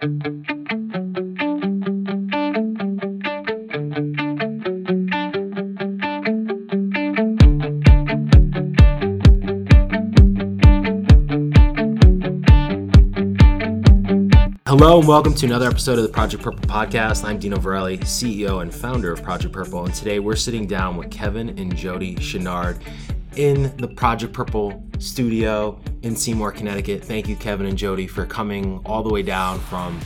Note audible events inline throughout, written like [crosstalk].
Hello and welcome to another episode of the Project Purple podcast. I'm Dino Varelli, CEO and founder of Project Purple, and today we're sitting down with Kevin and Jody Chenard in the Project Purple studio in Seymour, Connecticut. Thank you, Kevin and Jody, for coming all the way down from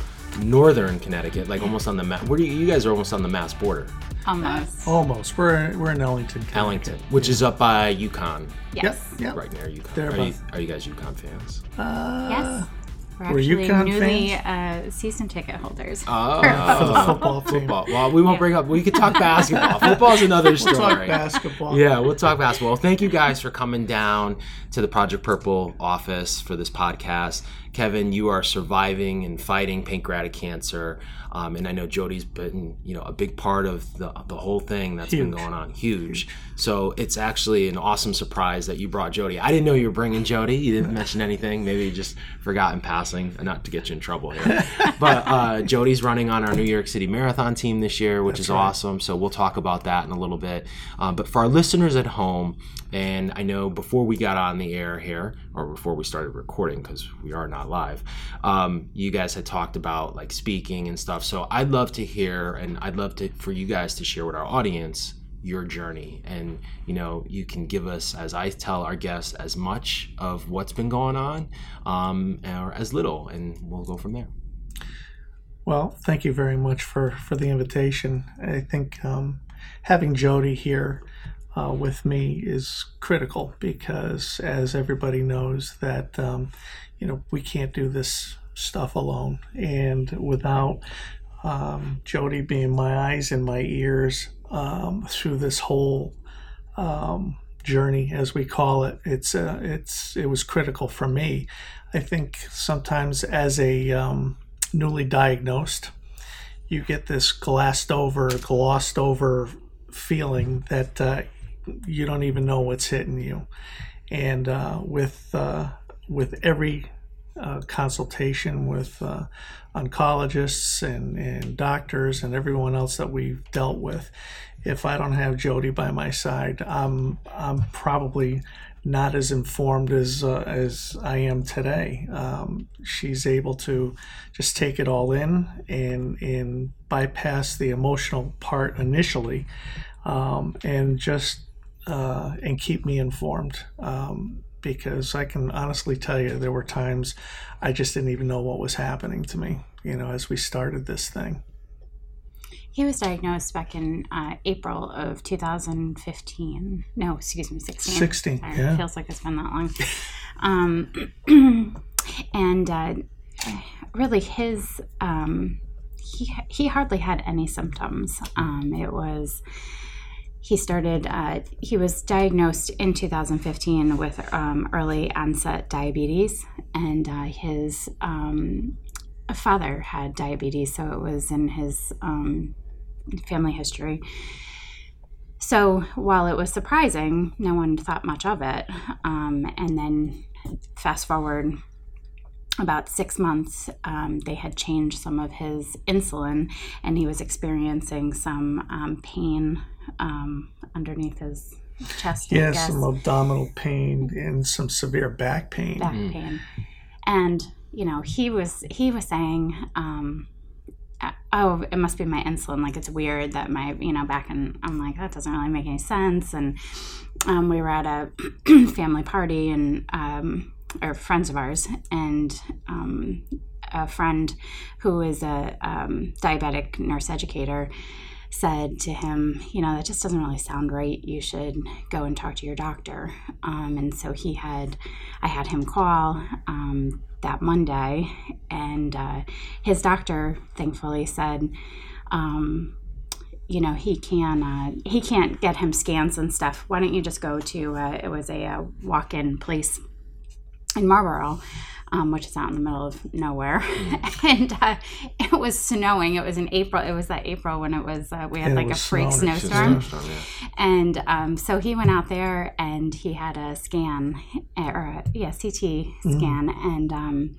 northern Connecticut, like almost on the map. Where do you, you guys are almost on the Mass border, Almost. Almost. We're we're in Ellington. Connecticut. Ellington, which is up by UConn, Yes. Yep. Yep. right near UConn. Are you, are you guys UConn fans? Yes. We're Were actually UConn newly uh, season ticket holders. Oh, [laughs] For the football football. Well, we won't Yeah. bring up. We could talk basketball. Football's another We'll story. talk basketball. Yeah, we'll talk basketball. Thank you guys for coming down to the Project Purple office for this podcast. Kevin, you are surviving and fighting pancreatic cancer, um, and I know Jody's been, you know, a big part of the the whole thing that's been going on. Huge. So it's actually an awesome surprise that you brought Jody. I didn't know you were bringing Jody. You didn't mention anything. Maybe you just forgot in passing, not to get you in trouble here. [laughs] but uh, Jody's running on our New York City Marathon team this year, which is awesome. So we'll talk about that in a little bit. Um, but for our listeners at home, and I know before we got on the air here, or before we started recording, because we are not live, um, you guys had talked about like speaking and stuff. So I'd love to hear, and I'd love to for you guys to share with our audience your journey and you know you can give us as i tell our guests as much of what's been going on um, or as little and we'll go from there Well, thank you very much for for the invitation. I think um, having Jody here uh, with me is critical because, as everybody knows, that um, you know we can't do this stuff alone, and without um, Jody being my eyes and my ears um, through this whole um, journey, as we call it, it's uh, it's it was critical for me. I think sometimes as a um, newly diagnosed, you get this glassed over, glossed over feeling that uh, you don't even know what's hitting you. And uh, with uh, with every uh, consultation with uh, oncologists and, and doctors and everyone else that we've dealt with, if I don't have Jody by my side, I'm I'm probably not as informed as uh, as I am today. Um, she's able to just take it all in and and bypass the emotional part initially, um, and just uh, and keep me informed. Um, because I can honestly tell you, there were times I just didn't even know what was happening to me. You know, as we started this thing. He was diagnosed back in uh, April of 2015. No, excuse me, 16. 16, Sorry, yeah. It feels like it's been that long. [laughs] Um, [clears throat] and uh, really, his um, he he hardly had any symptoms. Um, it was he started uh, he was diagnosed in 2015 with um, early onset diabetes and uh, his um, father had diabetes so it was in his um, family history. So while it was surprising no one thought much of it um, and then fast forward about six months, um, they had changed some of his insulin, and he was experiencing some um, pain um, underneath his chest. I Yeah, some abdominal pain and some severe back pain. back pain, and you know he was he was saying, um, uh, "Oh, it must be my insulin. Like it's weird that my you know back." And I'm like, that doesn't really make any sense. And um, we were at a [clears throat] family party and um, or friends of ours and um, a friend who is a um, diabetic nurse educator said to him you know that just doesn't really sound right. You should go and talk to your doctor. Um, and so he had i had him call um, that monday and uh, his doctor thankfully said um, you know he can uh, he can't get him scans and stuff. Why don't you just go to uh, it was a, uh walk-in place in Marlborough um, which is out in the middle of nowhere. [laughs] And uh, it was snowing. It was in april it was that april when it was uh, we had Yeah, like a freak snowing. snowstorm. Snowstorm, yeah. and um, so he went out there and he had a scan or a, yeah ct scan. And um,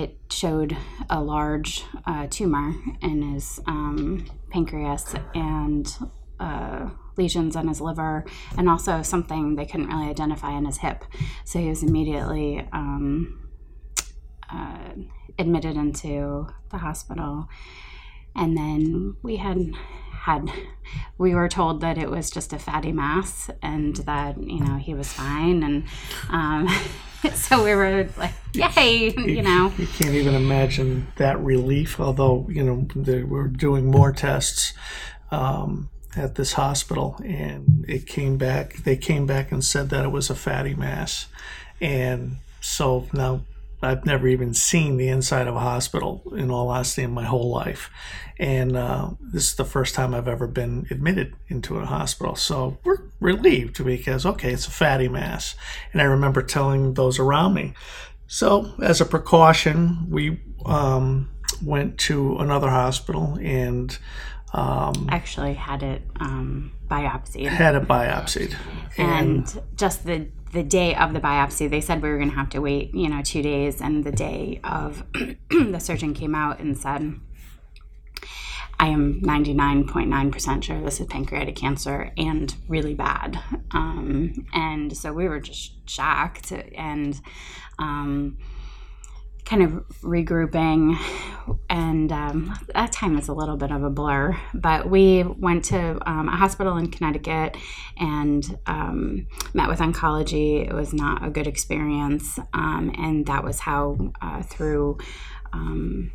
it showed a large uh, tumor in his um, pancreas and uh, lesions on his liver, and also something they couldn't really identify in his hip. So he was immediately um, uh, admitted into the hospital. And then we had had we were told that it was just a fatty mass and that you know he was fine and um, [laughs] so we were like yay [laughs] you know You can't even imagine that relief. Although you know they were doing more tests um, at this hospital, and it came back. They came back and said that it was a fatty mass, and so now I've never even seen the inside of a hospital, in all honesty, in my whole life. And uh, this is the first time I've ever been admitted into a hospital. So we're relieved because, okay, it's a fatty mass. And I remember telling those around me. So, as a precaution, we um, went to another hospital and um, actually had it um, biopsied had it biopsied. and just the the day of the biopsy they said we were going to have to wait you know two days and the day of [clears throat] the surgeon came out and said i am 99.9% sure this is pancreatic cancer and really bad um, and so we were just shocked and um, kind of regrouping and um, that time is a little bit of a blur but we went to um, a hospital in connecticut and um, met with oncology it was not a good experience um, and that was how uh, through um,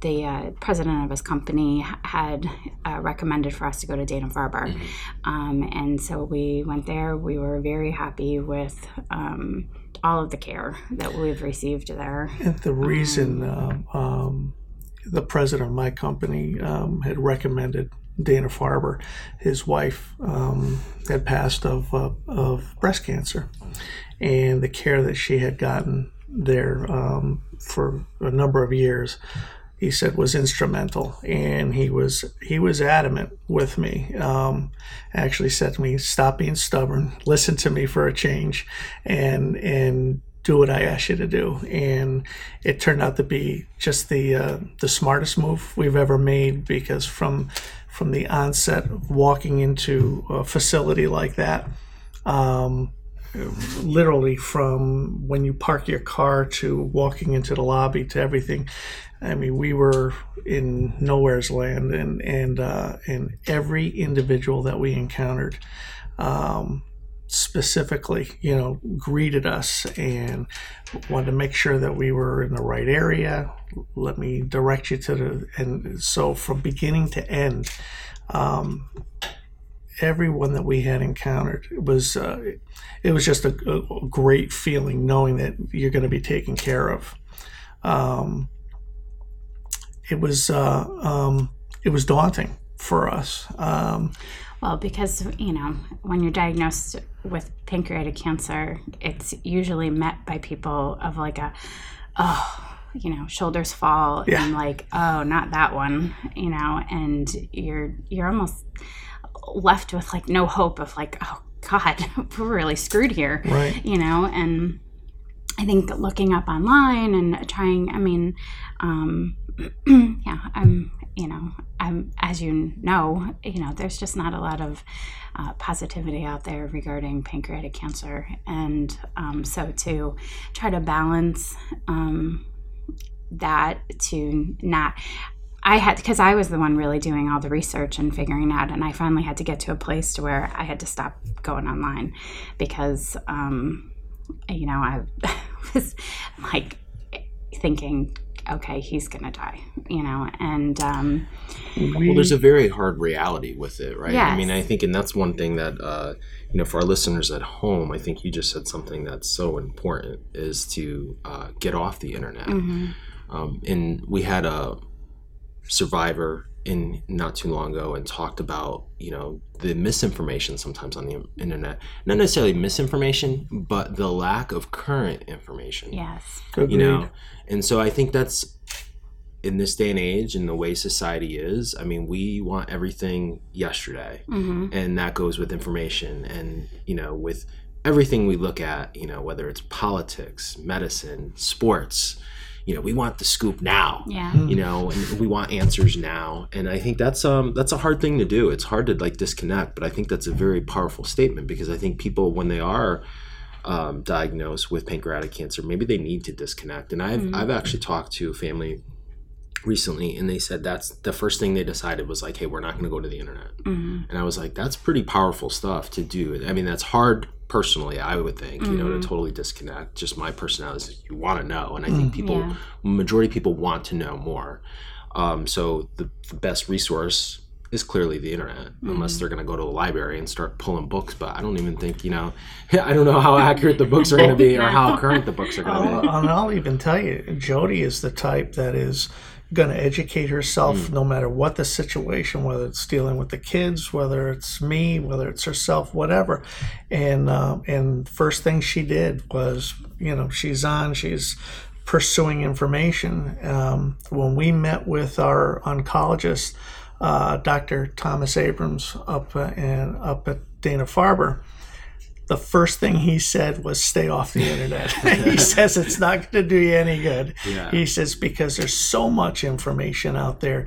the uh, president of his company had uh, recommended for us to go to Dana Farber. Um, and so we went there. We were very happy with um, all of the care that we've received there. And the reason um, um, the president of my company um, had recommended Dana Farber, his wife um, had passed of, uh, of breast cancer, and the care that she had gotten there um, for a number of years, he said was instrumental, and he was he was adamant with me. Um, actually said to me, "Stop being stubborn. Listen to me for a change, and and do what I ask you to do." And it turned out to be just the uh, the smartest move we've ever made because from from the onset of walking into a facility like that. Um, literally from when you park your car to walking into the lobby to everything. I mean, we were in nowhere's land, and and uh, and every individual that we encountered, um, specifically, you know, greeted us and wanted to make sure that we were in the right area. Let me direct you to the and so from beginning to end. Um, everyone that we had encountered it was uh, it was just a, a great feeling knowing that you're going to be taken care of. Um, it was uh, um, it was daunting for us. Um, Well, because, you know, when you're diagnosed with pancreatic cancer, it's usually met by people of like a, oh, you know, shoulders fall Yeah. and like, oh, not that one, you know, and you're you're almost left with like no hope of like, oh God, [laughs] we're really screwed here. Right. You know, and I think looking up online and trying, I mean, um, [clears throat] yeah, I'm, you know, I'm, as you know, you know, there's just not a lot of uh, positivity out there regarding pancreatic cancer. And um, so to try to balance um, that to not, I had, because I was the one really doing all the research and figuring out, and I finally had to get to a place to where I had to stop going online because, um, you know, I [laughs] was like thinking, okay, he's gonna die, you know, and um, Well, there's a very hard reality with it, right? I mean, I think, and that's one thing that, uh, you know, for our listeners at home, I think you just said something that's so important is to uh, get off the internet. mhm, Um, and we had a survivor in not too long ago and talked about, you know, the misinformation sometimes on the internet. Not necessarily misinformation, but the lack of current information. Yes, you know and so i think that's in this day and age and the way society is i mean we want everything yesterday. Hmm and that goes with information and you know with everything we look at you know whether it's politics medicine sports you know we want the scoop now Yeah. you know and we want answers now. And i think that's um that's a hard thing to do. It's hard to like disconnect but i think that's a very powerful statement because i think people when they are um, diagnosed with pancreatic cancer maybe they need to disconnect. And i've i've actually talked to a family recently and they said that's the first thing they decided was like hey we're not going to go to the internet. Hmm and i was like that's pretty powerful stuff to do. I mean that's hard personally i would think you know to totally disconnect. Just my personality is you want to know and i think people Yeah. majority of people want to know more. Um, so the, the best resource is clearly the internet unless they're going to go to the library and start pulling books but i don't even think you know [laughs] i don't know how accurate the books are going to be or [laughs] how current the books are going to be. And I'll even tell you, Jody is the type that is going to educate herself no matter what the situation, whether it's dealing with the kids, whether it's me, whether it's herself, whatever. And um, and first thing she did was, you know, she's on, she's pursuing information. Um, when we met with our oncologist, uh, Dr. Thomas Abrams, up uh, and up at Dana Farber the first thing he said was stay off the internet. [laughs] he says it's not going to do you any good. Yeah. He says because there's so much information out there,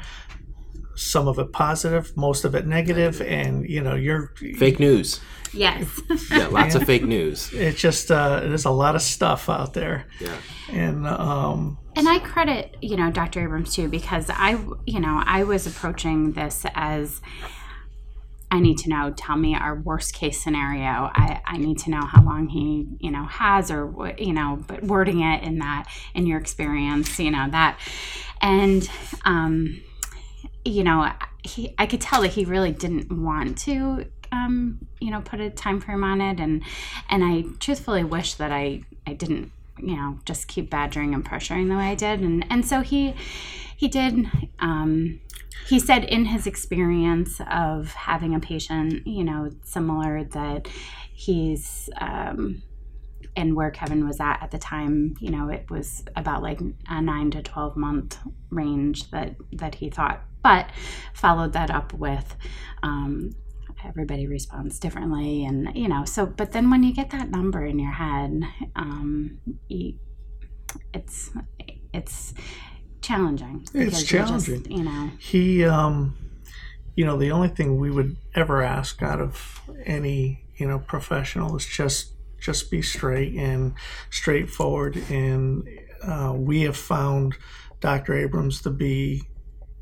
some of it positive, most of it negative, and you know you're. fake news Yes. [laughs] yeah lots of fake news It's just uh, there's a lot of stuff out there, yeah and um, And I credit, you know, Dr. Abrams too, because I, you know, I was approaching this as I need to know, tell me our worst case scenario. I, I need to know how long he, you know, has or, what you know, but wording it in that, in your experience, you know, that. And, um, you know, he, I could tell that he really didn't want to, um, you know, put a time frame on it. And, and I truthfully wish that I, I didn't you know just keep badgering and pressuring the way I did and and so he he did um he said in his experience of having a patient you know similar that he's um and where Kevin was at at the time, you know, it was about like a nine to twelve month range that that he thought, but followed that up with um, everybody responds differently and you know so but then when you get that number in your head um you, it's it's challenging It's you're just, challenging. you know he, um, you know, the only thing we would ever ask out of any you know professional is just just be straight and straightforward. And uh, we have found Dr. Abrams to be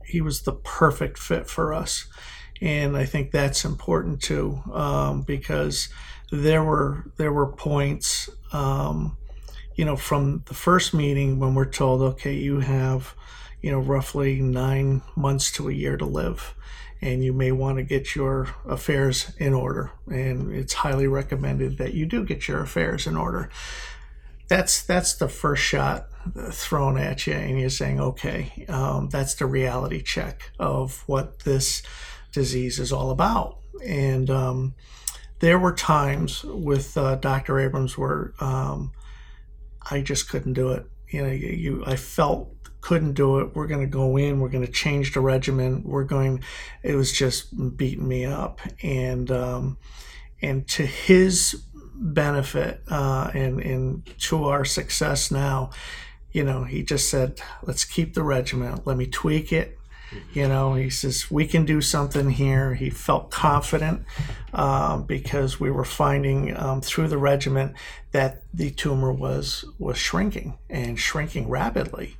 he was the perfect fit for us, and I think that's important too um, because there were there were points. Um, you know, from the first meeting when we're told, okay, you have, you know, roughly nine months to a year to live, and you may want to get your affairs in order. And it's highly recommended that you do get your affairs in order. That's that's the first shot thrown at you, and you're saying, okay, um, that's the reality check of what this disease is all about. And um, there were times with uh, Dr. Abrams where um, I just couldn't do it. You know, you, I felt couldn't do it. We're going to go in. We're going to change the regimen. We're going. It was just beating me up, and um, and to his benefit uh, and and to our success now, you know, he just said, "Let's keep the regimen. Let me tweak it." You know, he says we can do something here. He felt confident um, because we were finding um, through the regimen that the tumor was was shrinking and shrinking rapidly.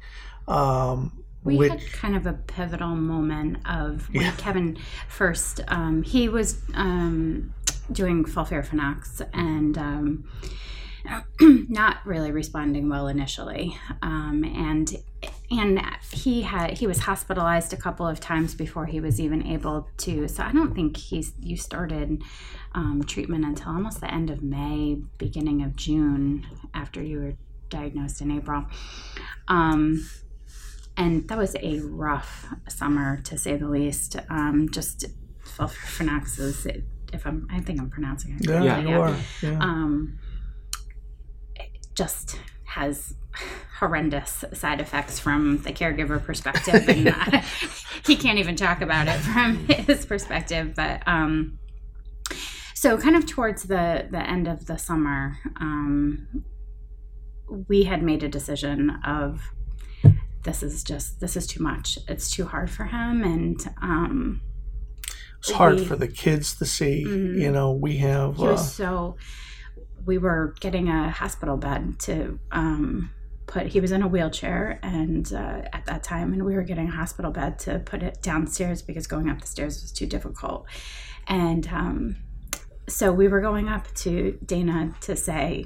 Um, we which- had kind of a pivotal moment of when Yeah. Kevin first um, he was um, doing FOLFIRINOX and um, [clears throat] not really responding well initially um, and and he had he was hospitalized a couple of times before he was even able to so i don't think he's you started um, treatment until almost the end of may beginning of june after you were diagnosed in april um, and that was a rough summer to say the least um, just FOLFIRINOX if i'm i think i'm pronouncing it yeah, Yeah. you Yeah. Yeah. um, just has horrendous side effects from the caregiver perspective and uh, [laughs] he can't even talk about it from [laughs] his perspective but um, so kind of towards the the end of the summer um, we had made a decision of this is just this is too much. It's too hard for him, and um, It's hard we- for the kids to see. Mhm. You know, we have. Uh, so. We were getting a hospital bed to um, put. He was in a wheelchair, and uh, at that time, and we were getting a hospital bed to put it downstairs because going up the stairs was too difficult, and um, so we were going up to Dana to say,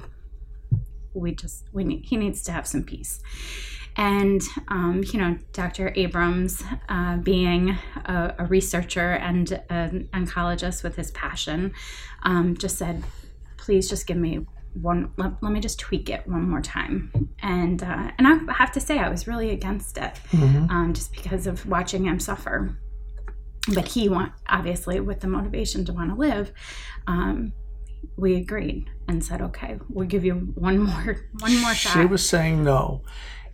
we just we need he needs to have some peace. And um, you know, Dr. Abrams, uh, being a, a researcher and an oncologist with his passion, um, just said, "Please, just give me one. Let, let me just tweak it one more time." And uh, and I have to say, I was really against it, mhm. um, just because of watching him suffer. But he want obviously with the motivation to want to live. Um, we agreed and said, "Okay, we'll give you one more one more shot." She was saying no,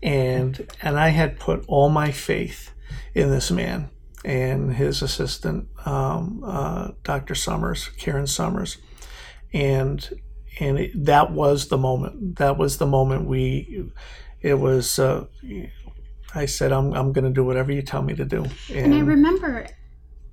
and and I had put all my faith in this man and his assistant, um, uh, Dr. Summers, Karen Summers, and and it, that was the moment. That was the moment we. It was. Uh, I said, "I'm I'm going to do whatever you tell me to do." And I remember,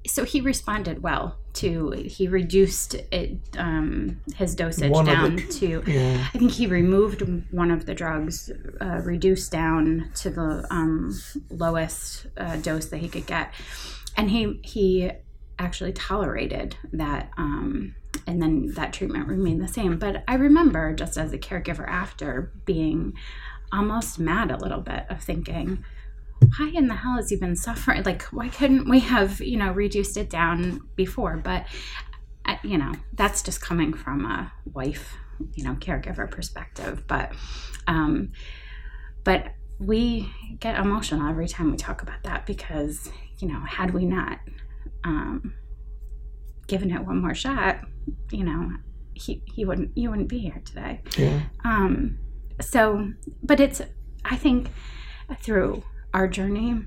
so he responded well to. He reduced it, um, his dosage down the- to. yeah, I think he removed one of the drugs, uh, reduced down to the um, lowest uh, dose that he could get, and he he actually tolerated that. Um, and then that treatment remained the same. But I remember, just as a caregiver after, being almost mad a little bit of thinking, why in the hell has he been suffering? Like, why couldn't we have, you know, reduced it down before? But, uh, you know, that's just coming from a wife, you know, caregiver perspective. But, um, but we get emotional every time we talk about that because, you know, had we not um, given it one more shot, you know, he, he wouldn't, you wouldn't be here today. yeah, Um, so, but it's, I think, through our journey,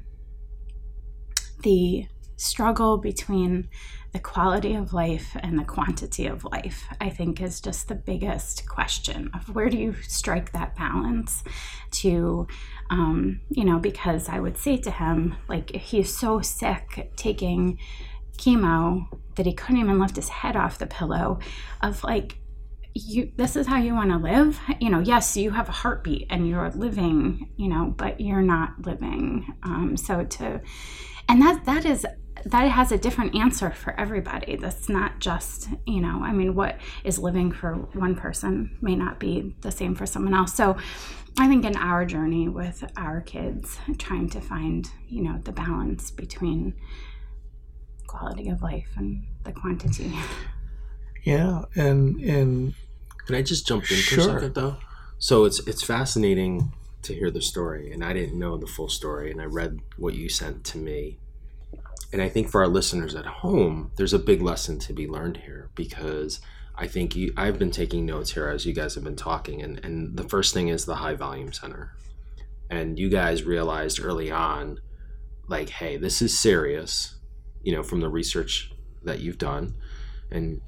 the struggle between the quality of life and the quantity of life, I think, is just the biggest question of where do you strike that balance to, um, you know, because I would say to him, like, he's so sick taking chemo that he couldn't even lift his head off the pillow, of like, you this is how you want to live? You know yes you have a heartbeat and you're living you know but you're not living um, so to and that that is that has a different answer for everybody. That's not just you know i mean what is living for one person may not be the same for someone else. So i think in our journey with our kids trying to find you know the balance between quality of life and the quantity yeah, and and Can I just jump in for a second though? So it's it's fascinating to hear the story, and I didn't know the full story, and I read what you sent to me. And I think for our listeners at home, there's a big lesson to be learned here because I think you, I've been taking notes here as you guys have been talking, and, and the first thing is the high volume center. And you guys realized early on, like, hey, this is serious, you know, from the research that you've done. And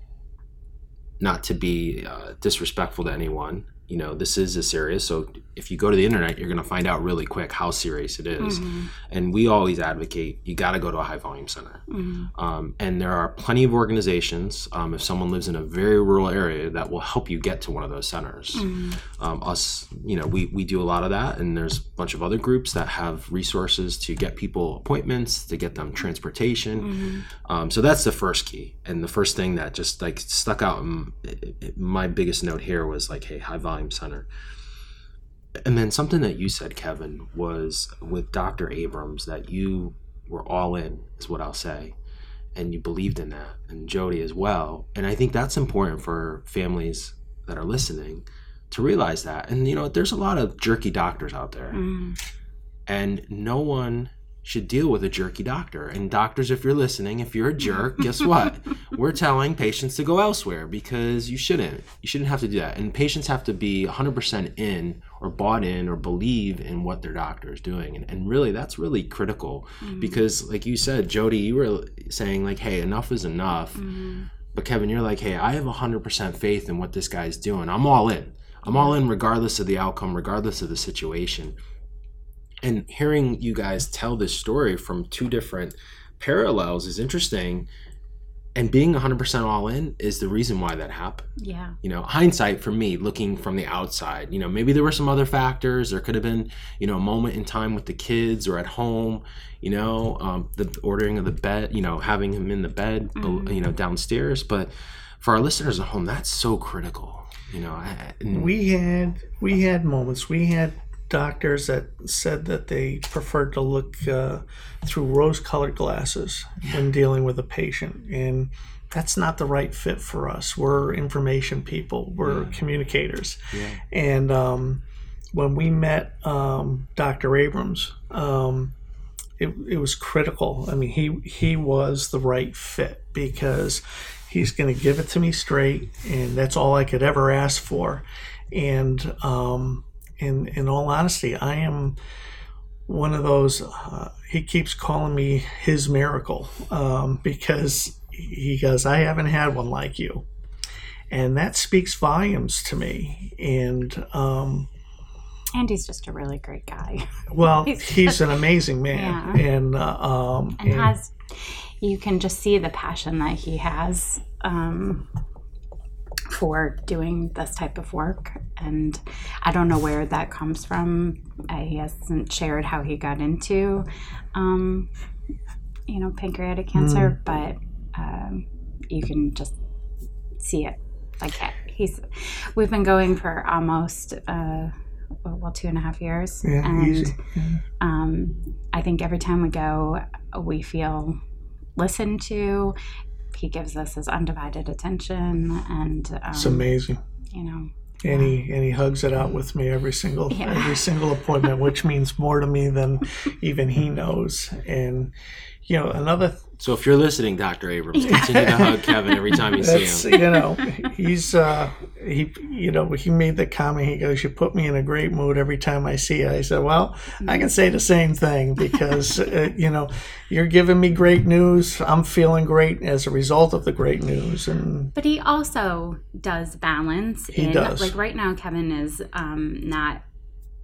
not to be uh, disrespectful to anyone, you know, this is a serious. So if you go to the internet, you're going to find out really quick how serious it is. Mhm, And we always advocate you got to go to a high volume center. mhm. Um, and there are plenty of organizations, um, if someone lives in a very rural area, that will help you get to one of those centers. Mhm. Um, us, you know, we, we do a lot of that. And there's a bunch of other groups that have resources to get people appointments, to get them transportation. Mhm. Um, so that's the first key, and the first thing that just like stuck out. In, my biggest note here was like, "Hey, high volume center." And then something that you said, Kevin, was with Dr. Abrams that you were all in, is what I'll say, and you believed in that, and Jody as well. And I think that's important for families that are listening to realize that. And you know, there's a lot of jerky doctors out there Mhm. and no one should deal with a jerky doctor. And doctors, if you're listening, if you're a jerk, guess what? [laughs] We're telling patients to go elsewhere because you shouldn't. You shouldn't have to do that. And patients have to be 100% in or bought in or believe in what their doctor is doing. And, and really, that's really critical because, like you said, Jody, you were saying, like, hey, enough is enough. Mhm. But Kevin, you're like, hey, I have 100% faith in what this guy's doing. I'm all in. I'm all in regardless of the outcome, regardless of the situation. And hearing you guys tell this story from two different parallels is interesting. And being 100% all in is the reason why that happened. Yeah. You know, hindsight for me, looking from the outside, you know, maybe there were some other factors. There could have been, you know, a moment in time with the kids or at home, you know, um, the ordering of the bed, you know, having him in the bed, Mhm. you know, downstairs. But for our listeners at home, that's so critical. You know, I, and- We had we had moments. We had doctors that said that they preferred to look uh, through rose-colored glasses when dealing with a patient, and that's not the right fit for us. We're information people. We're communicators, yeah. and um, when we met um, Dr. Abrams, um, it, it was critical. I mean, he he was the right fit because he's going to give it to me straight, and that's all I could ever ask for. And um, in in all honesty, I am one of those. Uh, he keeps calling me his miracle um, because he goes, "I haven't had one like you," and that speaks volumes to me. And um, Andy's just a really great guy. [laughs] well, He's he's an amazing man, Yeah. and uh, um, and has you can just see the passion that he has um, for doing this type of work and i don't know where that comes from. He hasn't shared how he got into um, you know pancreatic cancer but um, you can just see it. Like he's we've been going for almost uh, well two and a half years yeah, and um, I think every time we go, we feel listened to. He gives us his undivided attention, and um, It's amazing. you know, and he and he hugs it out with me every single Yeah. every single appointment, which means more to me than even he knows. And you know, another So if you're listening, Dr. Abrams, continue to hug Kevin every time you [laughs] see him. you know he's uh he you know he made the comment he goes you put me in a great mood every time i see you." i said well i can say the same thing because uh, you know you're giving me great news i'm feeling great as a result of the great news and but he also does balance. He in, does. Like right now, Kevin is um, not.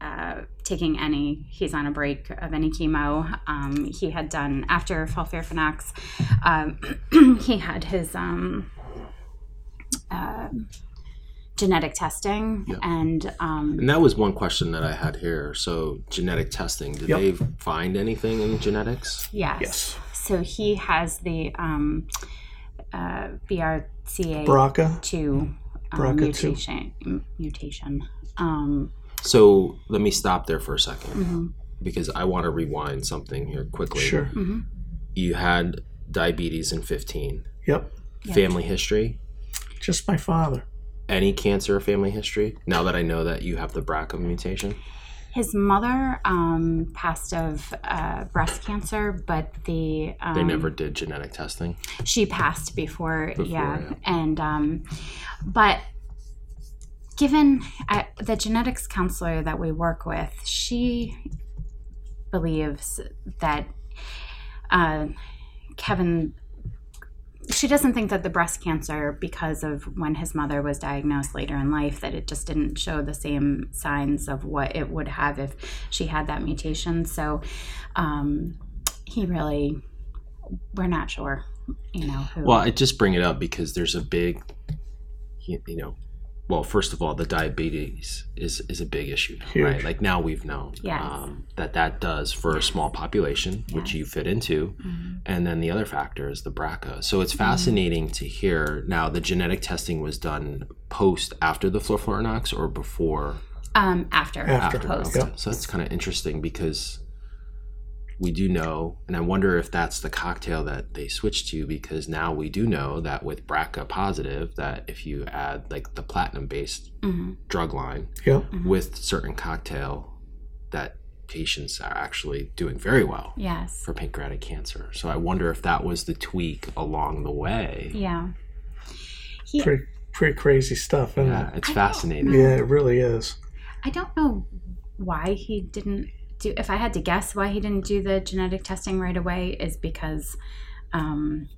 Uh, taking any, he's on a break of any chemo. Um, he had done after FOLFIRINOX, um, [clears throat] he had his um, uh, genetic testing, Yeah. and um, And that was one question that I had here. So genetic testing, did Yep. they find anything in genetics? yes. yes So he has the um, uh, BRCA2 um, BRCA2. mutation. m- Mutation. Um, So let me stop there for a 2nd mhm, because I want to rewind something here quickly. sure mhm. You had diabetes in 15. yep Yeah. Family history? just my father Any cancer family history? Now that I know that you have the BRCA mutation? His mother um, passed of uh, breast cancer, but the um, They never did genetic testing. she passed before, Before, yeah. yeah. and um, but given uh, the genetics counselor that we work with she believes that uh, kevin she doesn't think that the breast cancer because of when his mother was diagnosed later in life that it just didn't show the same signs of what it would have if she had that mutation. So um, he really we're not sure you know who Well, I just bring it up because there's a big, you you know, well, first of all, the diabetes is is a big issue, Huge. right? Like now we've known Yes. um, that that does for a small population, which you fit into, Mhm. and then the other factor is the BRCA. So it's fascinating to hear now the genetic testing was done post after the flurfluranox or before um after, After, post okay. So that's kind of interesting because we do know, and I wonder if that's the cocktail that they switched to because now we do know that with BRCA positive, that if you add like the platinum based Mhm. drug line yep with certain cocktail, that patients are actually doing very well yes for pancreatic cancer. So I wonder if that was the tweak along the way. yeah he, pretty pretty crazy stuff isn't Yeah, it it's I fascinating. yeah it really is I don't know why he didn't do. If I had to guess why he didn't do the genetic testing right away, is because um,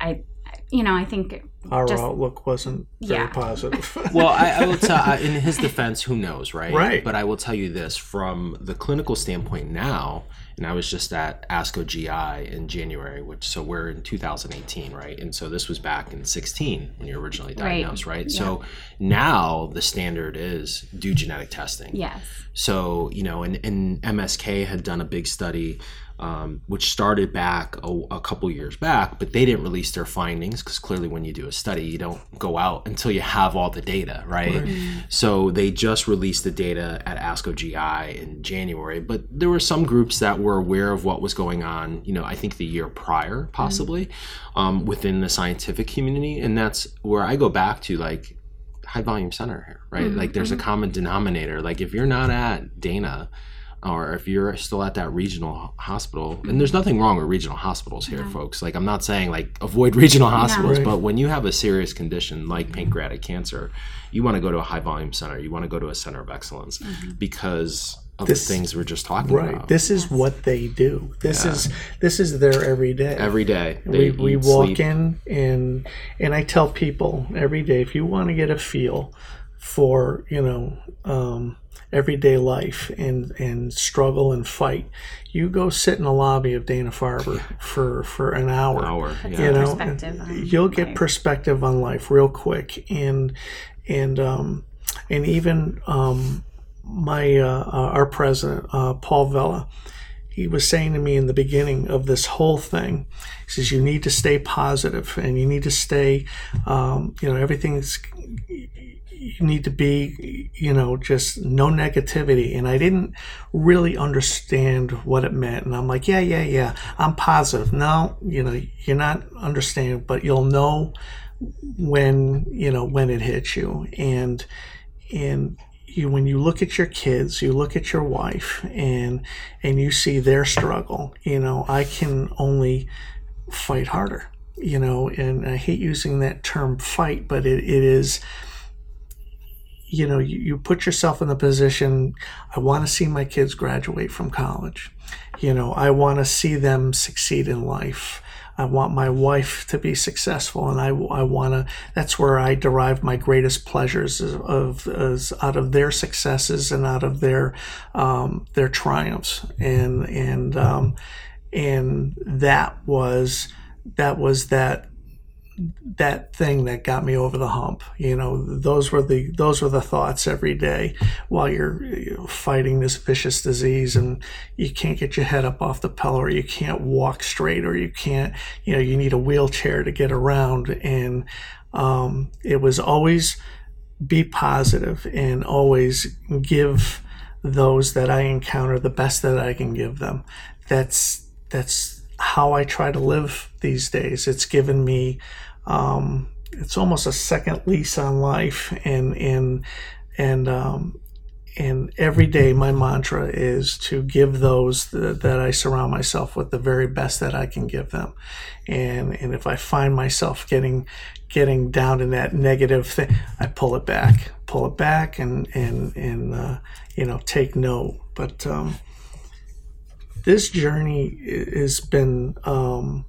I you know, I think Our Just- outlook wasn't very Yeah. positive. [laughs] well, I, I will tell. I- In his defense, who knows, right? Right. But I will tell you this from the clinical standpoint now, and I was just at ASCO GI in January, which so we're in 2018, right? And so this was back in 16 when you were originally Right. diagnosed, right? So now the standard is do genetic testing. yes, So, you know, and, and MSK had done a big study, um, which started back a, a couple years back, but they didn't release their findings because clearly when you do a study, you don't go out until you have all the data, right? So they just released the data at ASCO GI in January, but there were some groups that were aware of what was going on, you know, I think the year prior, possibly, um, within the scientific community. And that's where I go back to like, high volume center here, right? Like there's a common denominator. Like if you're not at Dana or if you're still at that regional hospital, and mm-hmm. there's nothing wrong with regional hospitals here, folks. Like I'm not saying like avoid [laughs] regional hospitals, Right. but when you have a serious condition like mm-hmm. pancreatic cancer, you want to go to a high volume center. You want to go to a center of excellence mm-hmm. because of This- the things we're just talking right. about. This is what they do. This is this is their every day. Every day. we, They we eat, walk sleep. in and and I tell people every day if you want to get a feel for you know um, everyday life and and struggle and fight, you go sit in the lobby of Dana Farber for for an hour. hour. Yeah. You know, perspective on you'll get life. perspective on life real quick and and um, and even um, my uh, uh, our president uh, Paul Vella he was saying to me in the beginning of this whole thing he says you need to stay positive and you need to stay um, you know everything's you need to be you know just no negativity. And i didn't really understand what it meant. And i'm like yeah yeah yeah i'm positive. No you know you're not understanding but you'll know when you know when it hits you. And and you when you look at your kids you look at your wife and and you see their struggle you know i can only fight harder you know. And i hate using that term fight but it, it is you know you, you put yourself in the position i want to see my kids graduate from college. You know i want to see them succeed in life. I want my wife to be successful and i, I want to that's where i derive my greatest pleasures of, is out of their successes and out of their um, their triumphs. And and um, and that was that was that that thing that got me over the hump you know those were the those were the thoughts every day while you're you know, fighting this vicious disease and you can't get your head up off the pillow or you can't walk straight or you can't you know you need a wheelchair to get around and um, it was always be positive and always give those that I encounter the best that I can give them. That's that's how I try to live these days. It's given me um, it's almost a second lease on life and and and um, and every day my mantra is to give those that, that I surround myself with the very best that I can give them. And and if I find myself getting getting down in that negative thing, I pull it back, pull it back, and and and uh, you know take note. But um, this journey has been um,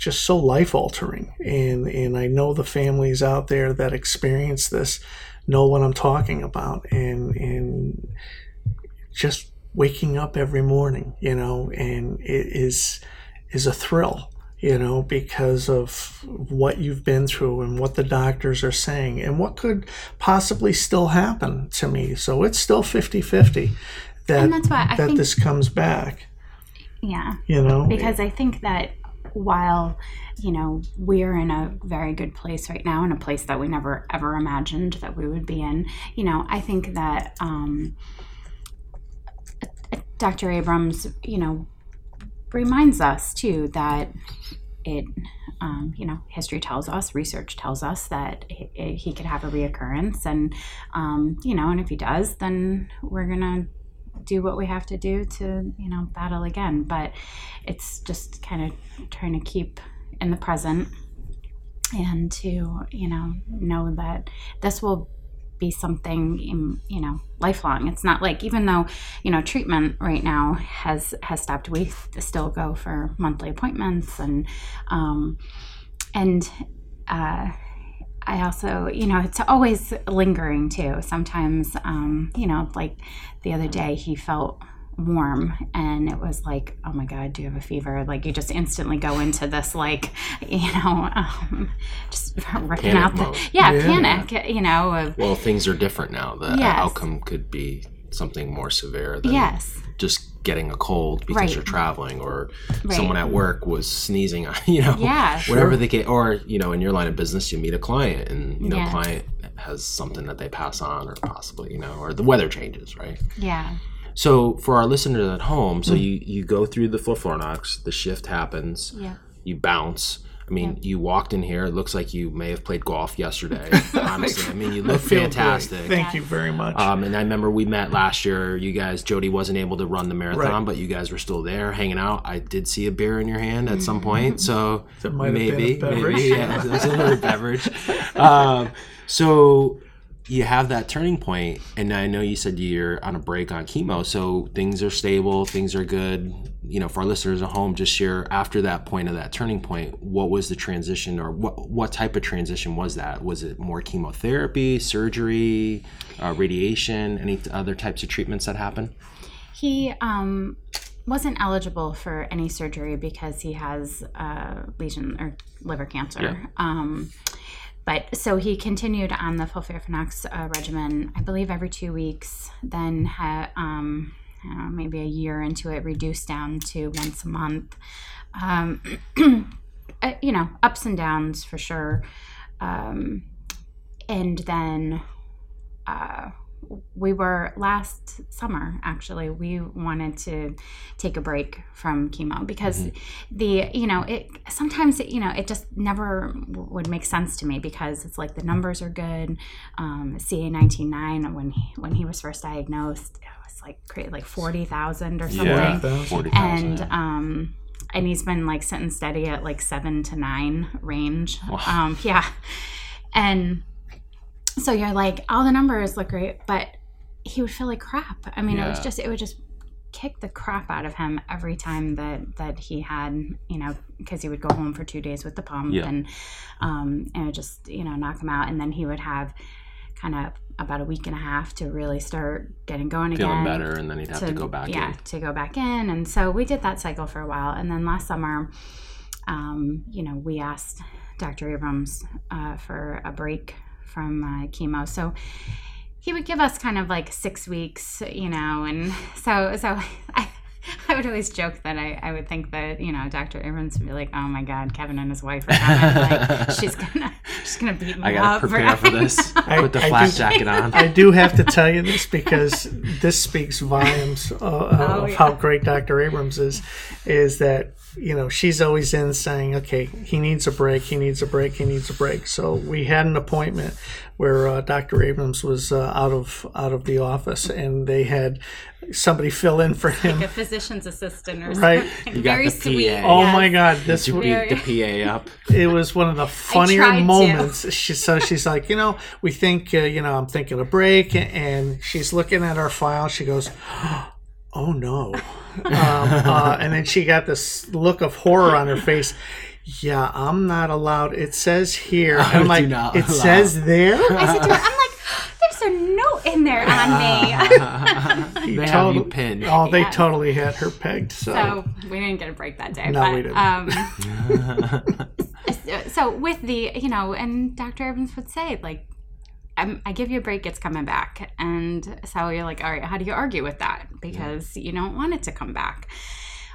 just so life altering, and and I know the families out there that experience this know what I'm talking about, and and just waking up every morning, you know, and it is is a thrill, you know, because of what you've been through and what the doctors are saying and what could possibly still happen to me. So it's still 50-50 that that's why I that think- this comes back, yeah. you know. because I think that while you know we're in a very good place right now, in a place that we never ever imagined that we would be in, you know, I think that um, Dr. Abrams, you know, reminds us too that it, um, you know, history tells us, research tells us that he, he could have a reoccurrence, and um, you know, and if he does, then we're gonna do what we have to do to you know battle again. But it's just kind of trying to keep in the present and to you know know that this will be something in, you know lifelong. It's not like even though you know treatment right now has has stopped we still go for monthly appointments and um and uh, I also, you know, it's always lingering too. Sometimes, um, you know, like the other day, he felt warm and it was like oh my god do you have a fever like you just instantly go into this like [laughs] you know um, just [laughs] ripping Panic out the yeah, Yeah. panic you know of, Well, things are different now. The Yes. outcome could be something more severe than yes just getting a cold because Right. you're traveling or Right. someone at work was sneezing, [laughs] you know. Yeah. Whatever the case, or, you know, in your line of business, you meet a client and, you know, Yeah. client has something that they pass on or possibly, you know, or the weather changes, right? yeah So for our listeners at home, so mm. you, you go through the Flornox, the shift happens, yeah you bounce. I mean, you walked in here. It looks like you may have played golf yesterday. [laughs] honestly, I mean, you look feel great. fantastic. Thank you very much. Um, and I remember we met last year. You guys, Jody wasn't able to run the marathon, Right. but you guys were still there hanging out. I did see a beer in your hand at some point, so That might have been a maybe, maybe, yeah, it was another [laughs] beverage. Um, so you have that turning point, and I know you said you're on a break on chemo, so things are stable, things are good. You know, for our listeners at home, just share after that point of that turning point, what was the transition, or what what type of transition was that? Was it more chemotherapy, surgery, uh, radiation, any other types of treatments that happen? He um, wasn't eligible for any surgery because he has uh, lesion or liver cancer. Yeah. Um, but so he continued on the FOLFIRINOX uh, regimen, I believe, every two weeks. Then had um, maybe a year into it, reduced down to once a month. Um, [clears throat] uh, you know, ups and downs for sure. Um, and then uh, we were last summer actually we wanted to take a break from chemo because the you know it sometimes it, you know it just never w- would make sense to me because it's like the numbers are good um, CA 19-9 when he when he was first diagnosed it was like cra- like 40,000 or something Yeah. Thousand. Forty and thousand. um and he's been like sitting steady at like seven to nine range Wow. um yeah and so you're like all the numbers look great but he would feel like crap i mean it was just it would just kick the crap out of him every time that that he had you know because he would go home for two days with the pump Yeah. and um and it would just you know knock him out and then he would have kind of about a week and a half to really start getting going again. feeling again better, and then he'd have to, go back yeah in. to go back in and so we did that cycle for a while and then last summer um, you know we asked dr abrams uh, for a break from uh, chemo so he would give us kind of like six weeks you know and so so [laughs] i I would always joke that I, I would think that you know Dr. Abrams would be like, oh my God, Kevin and his wife are coming. Like, she's [laughs] gonna she's gonna beat me I gotta up. prepare for this. [laughs] I- Put the I flak do- jacket on. I do have to tell you this because this speaks volumes uh, of Oh, yeah. how great Dr. Abrams is. Is that you know she's always in saying, okay, he needs a break, he needs a break, he needs a break. So we had an appointment where uh, Dr. Abrams was uh, out of out of the office, and they had somebody fill in for him. like a physician's assistant or Right. something. You got Very the PA. sweet. Oh yes. my God! This to was beat the PA up. it was one of the funnier moments. She so she's like, you know, we think, uh, you know, I'm thinking a break, and she's looking at our file. She goes, "Oh no," um, uh, and then she got this look of horror on her face. Yeah, I'm not allowed. It says here. I I'm do like, not it allow." says there. I said to her, I'm like, there's a note in there on me. [laughs] they have Total- you pinned. Oh, they Yeah. totally had her pegged. So, so we didn't get a break that day. No, but, we didn't. Um, [laughs] [laughs] so with the, you know, and Dr. Evans would say, like, I'm, I give you a break, it's coming back. And so you're like, all right, how do you argue with that? Because you don't want it to come back.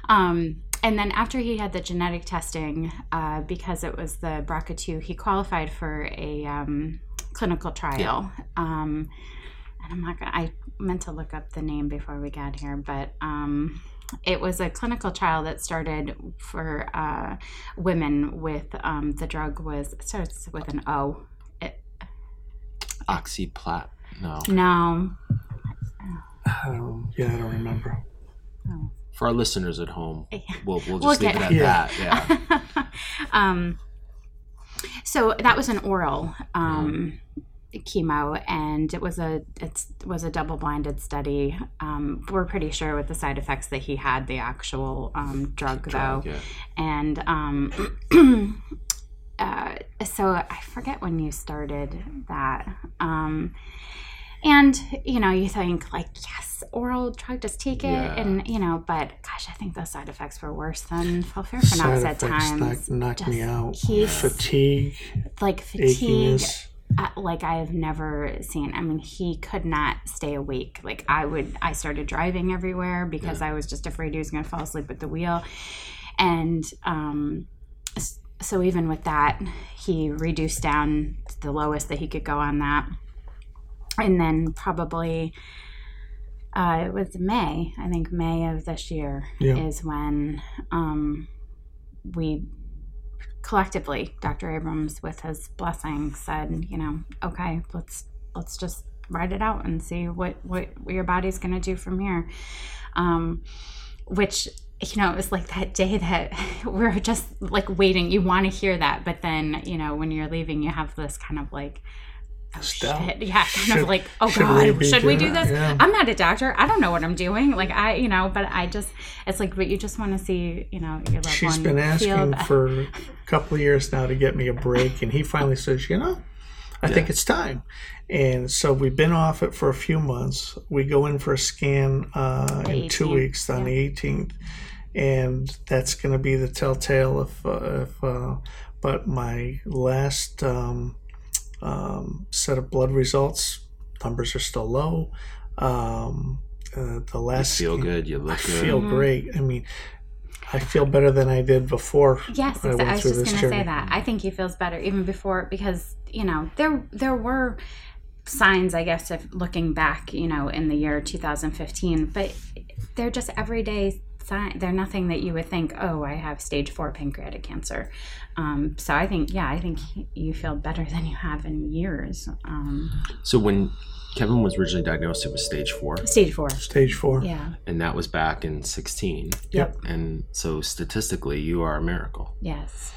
Um, and then after he had the genetic testing, uh, because it was the BRCA2, he qualified for a um, clinical trial. Um, and I'm not gonna, I meant to look up the name before we got here, but um, it was a clinical trial that started for uh, women with um, the drug was, starts with an O. It, Oxyplat. No. no, um, yeah, I don't remember. For our listeners at home, Yeah. we'll, we'll We'll just leave get- it at Yeah. that. Yeah. [laughs] um, so that was an oral um, chemo, and it was a it was a double blinded study. Um, we're pretty sure with the side effects that he had the actual um, drug, Drug, though, yeah. and um, [clears throat] [coughs] uh, so I forget when you started that. Um, and you know, you think like, yes, oral drug, just take it, Yeah. and you know, but gosh, I think those side effects were worse than Side FOLFIRINOX at times. knock, knock me out. he's- Fatigue, Like fatigue, achiness. uh, like I have never seen. I mean, he could not stay awake. Like I would, I started driving everywhere because I was just afraid he was going to fall asleep at the wheel, and um, so even with that, he reduced down to the lowest that he could go on that, and then probably. Uh, it was May, I think May of this year Yeah. is when um, we collectively, Dr. Abrams, with his blessing, said, you know, okay, let's let's just write it out and see what what your body's going to do from here. Um, which you know, it was like that day that [laughs] we're just like waiting. You want to hear that, but then you know, when you're leaving, you have this kind of like. Oh Stop. shit! Yeah, kind Should- of like, oh should god, we should we do this? Yeah. I'm not a doctor. I don't know what I'm doing. Like I, you know, but I just, it's like, but you just want to see, you know, your loved She's one been asking that- for a couple of years now to get me a break, and he finally says, "You know, I think it's time." And so we've been off it for a few months. We go in for a scan uh, in two weeks on the 18th, and that's going to be the telltale if, uh, if uh, but my last um, um, set of blood results numbers are still low. Um, uh, the You last feel scan- good. You I look good. feel great. I mean, I feel better than I did before. Yes, I exactly. went I was through just going to say that. I think he feels better even before because you know there there were signs, I guess, of looking back, you know, in the year 2015, but they're just everyday sign. They're nothing that you would think, oh, I have stage four pancreatic cancer. Um, so I think, yeah, I think you feel better than you have in years. Um, So when Kevin was originally diagnosed, it was stage four, stage four. Stage four. Yeah. and that was back in 16. Yep. And so statistically, you are a miracle. Yes.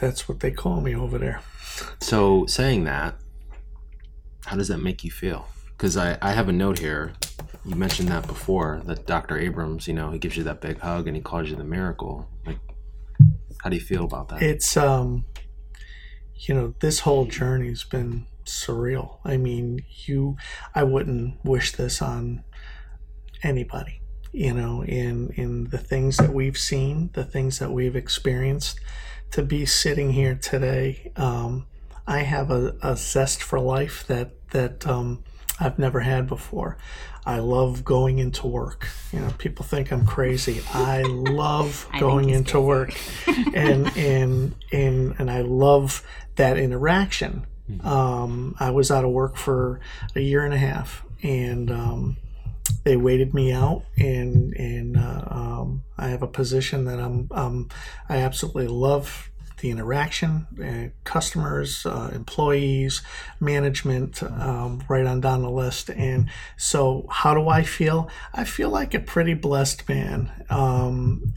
That's what they call me over there. So saying that, how does that make you feel? Because I, I have a note here. You mentioned that before that Dr. Abrams, you know, he gives you that big hug and he calls you the miracle. Like, how do you feel about that? It's um, you know, this whole journey's been surreal. I mean, you, I wouldn't wish this on anybody. You know, in in the things that we've seen, the things that we've experienced, to be sitting here today, um, I have a, a zest for life that that um, I've never had before. I love going into work. You know, people think I'm crazy. I love [laughs] going he's into crazy. work, [laughs] and and and and I love that interaction. Um, I was out of work for a year and a half, and um, they waited me out, and and uh, um, I have a position that I'm um, I absolutely love the interaction, uh, customers, uh, employees, management, um, right on down the list. And so, how do I feel? I feel like a pretty blessed man. Um,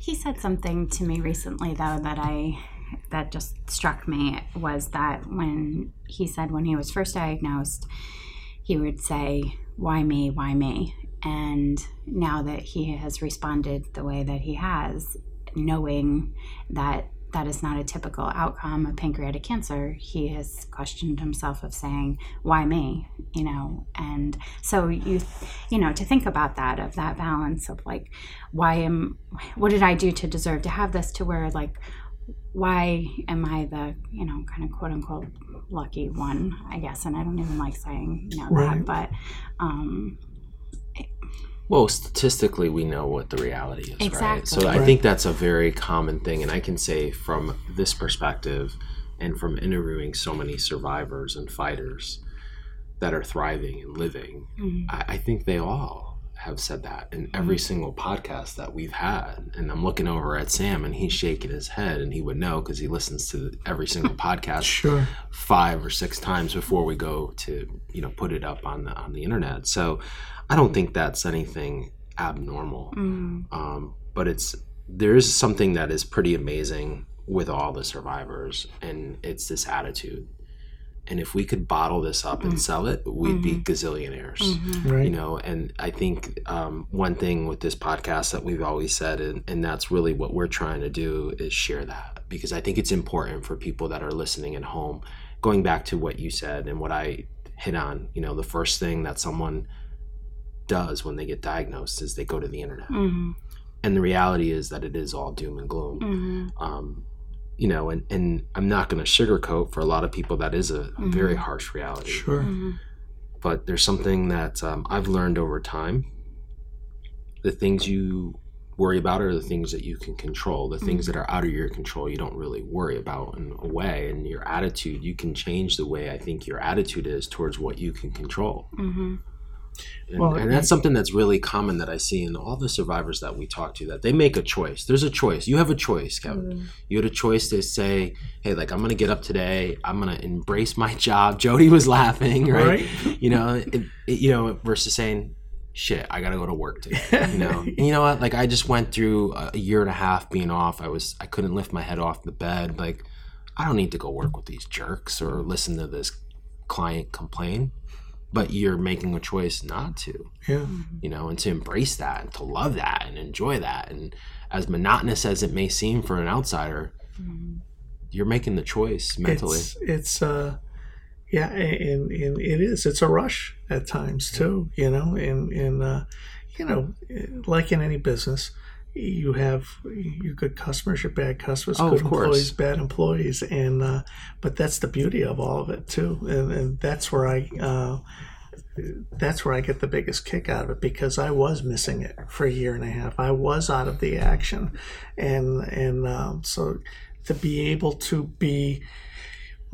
He said something to me recently though that I that just struck me was that when he said when he was first diagnosed, he would say, "Why me? Why me?" And now that he has responded the way that he has, knowing that that is not a typical outcome of pancreatic cancer, he has questioned himself of saying, "Why me?" You know, and so you, you know, to think about that of that balance of like, why am, what did I do to deserve to have this? To where like, why am I the, you know, kind of quote unquote lucky one? I guess, and I don't even like saying you know Right. that, but um, Well, statistically, we know what the reality is, right? Exactly. So I think that's a very common thing, and I can say from this perspective, and from interviewing so many survivors and fighters that are thriving and living, mhm. I, I think they all have said that in every single podcast that we've had. And I'm looking over at Sam, and he's shaking his head, and he would know because he listens to every single [laughs] podcast sure. five or six times before we go to you know put it up on the on the internet. So I don't think that's anything abnormal. Mm, Um, but it's there is something that is pretty amazing with all the survivors, and it's this attitude. And if we could bottle this up and sell it, we'd be gazillionaires mhm. Right. you know and i think um, one thing with this podcast that we've always said and, and that's really what we're trying to do is share that because I think it's important for people that are listening at home. Going back to what you said and what I hit on, you know, the first thing that someone does when they get diagnosed is they go to the internet. hmm And the reality is that it is all doom and gloom. hmm Um, you know, and, and I'm not going to sugarcoat for a lot of people that is a, a very harsh reality. Sure. hmm But there's something that um, I've learned over time. The things you worry about are the things that you can control. The things that are out of your control, you don't really worry about in a way. And your attitude, you can change the way I think your attitude is towards what you can control. And, Well, and that's something that's really common that I see in all the survivors that we talk to that they make a choice. There's a choice. You have a choice, Kevin. Mm-hmm. You had a choice to say, hey, like, I'm going to get up today. I'm going to embrace my [laughs] job. Jody was laughing, right? Right. You know, it, it- you know, versus saying, shit, I got to go to work today. [laughs] You know, and you know what? Like, I just went through a year and a half being off. I was, I couldn't lift my head off the bed. Like, I don't need to go work with these jerks or listen to this client complain. But you're making a choice not to Yeah. you know, and to embrace that and to love that and enjoy that. And as monotonous as it may seem for an outsider, you're making the choice mentally. It's it's uh yeah, and, and it is. It's a rush at times too, you know, and and uh, you know, like in any business, you have your good customers, your bad customers, Oh, good employees, bad employees, and uh, but that's the beauty of all of it too, and, and that's where I. Uh, that's where I get the biggest kick out of it because I was missing it for a year and a half. I was out of the action, and and um, so to be able to be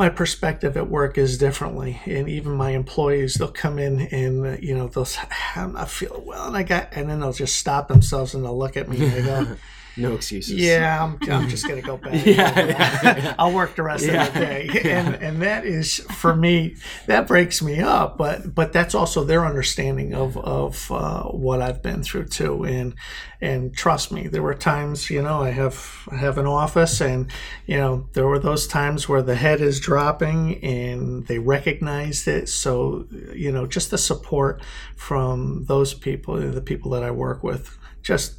my perspective at work is differently and even my employees they'll come in and you know they'll say i'm not feeling well and i got and then they'll just stop themselves and they'll look at me and they go [laughs] no excuses. yeah i'm, I'm just gonna go back [laughs] Yeah, yeah, yeah. i'll work the rest Yeah. of the day [laughs] Yeah. and and that is for me that breaks me up but but that's also their understanding of of uh, what i've been through too and and trust me there were times you know i have i have an office and you know there were those times where the head is dropping and they recognized it so you know just the support from those people the people that i work with just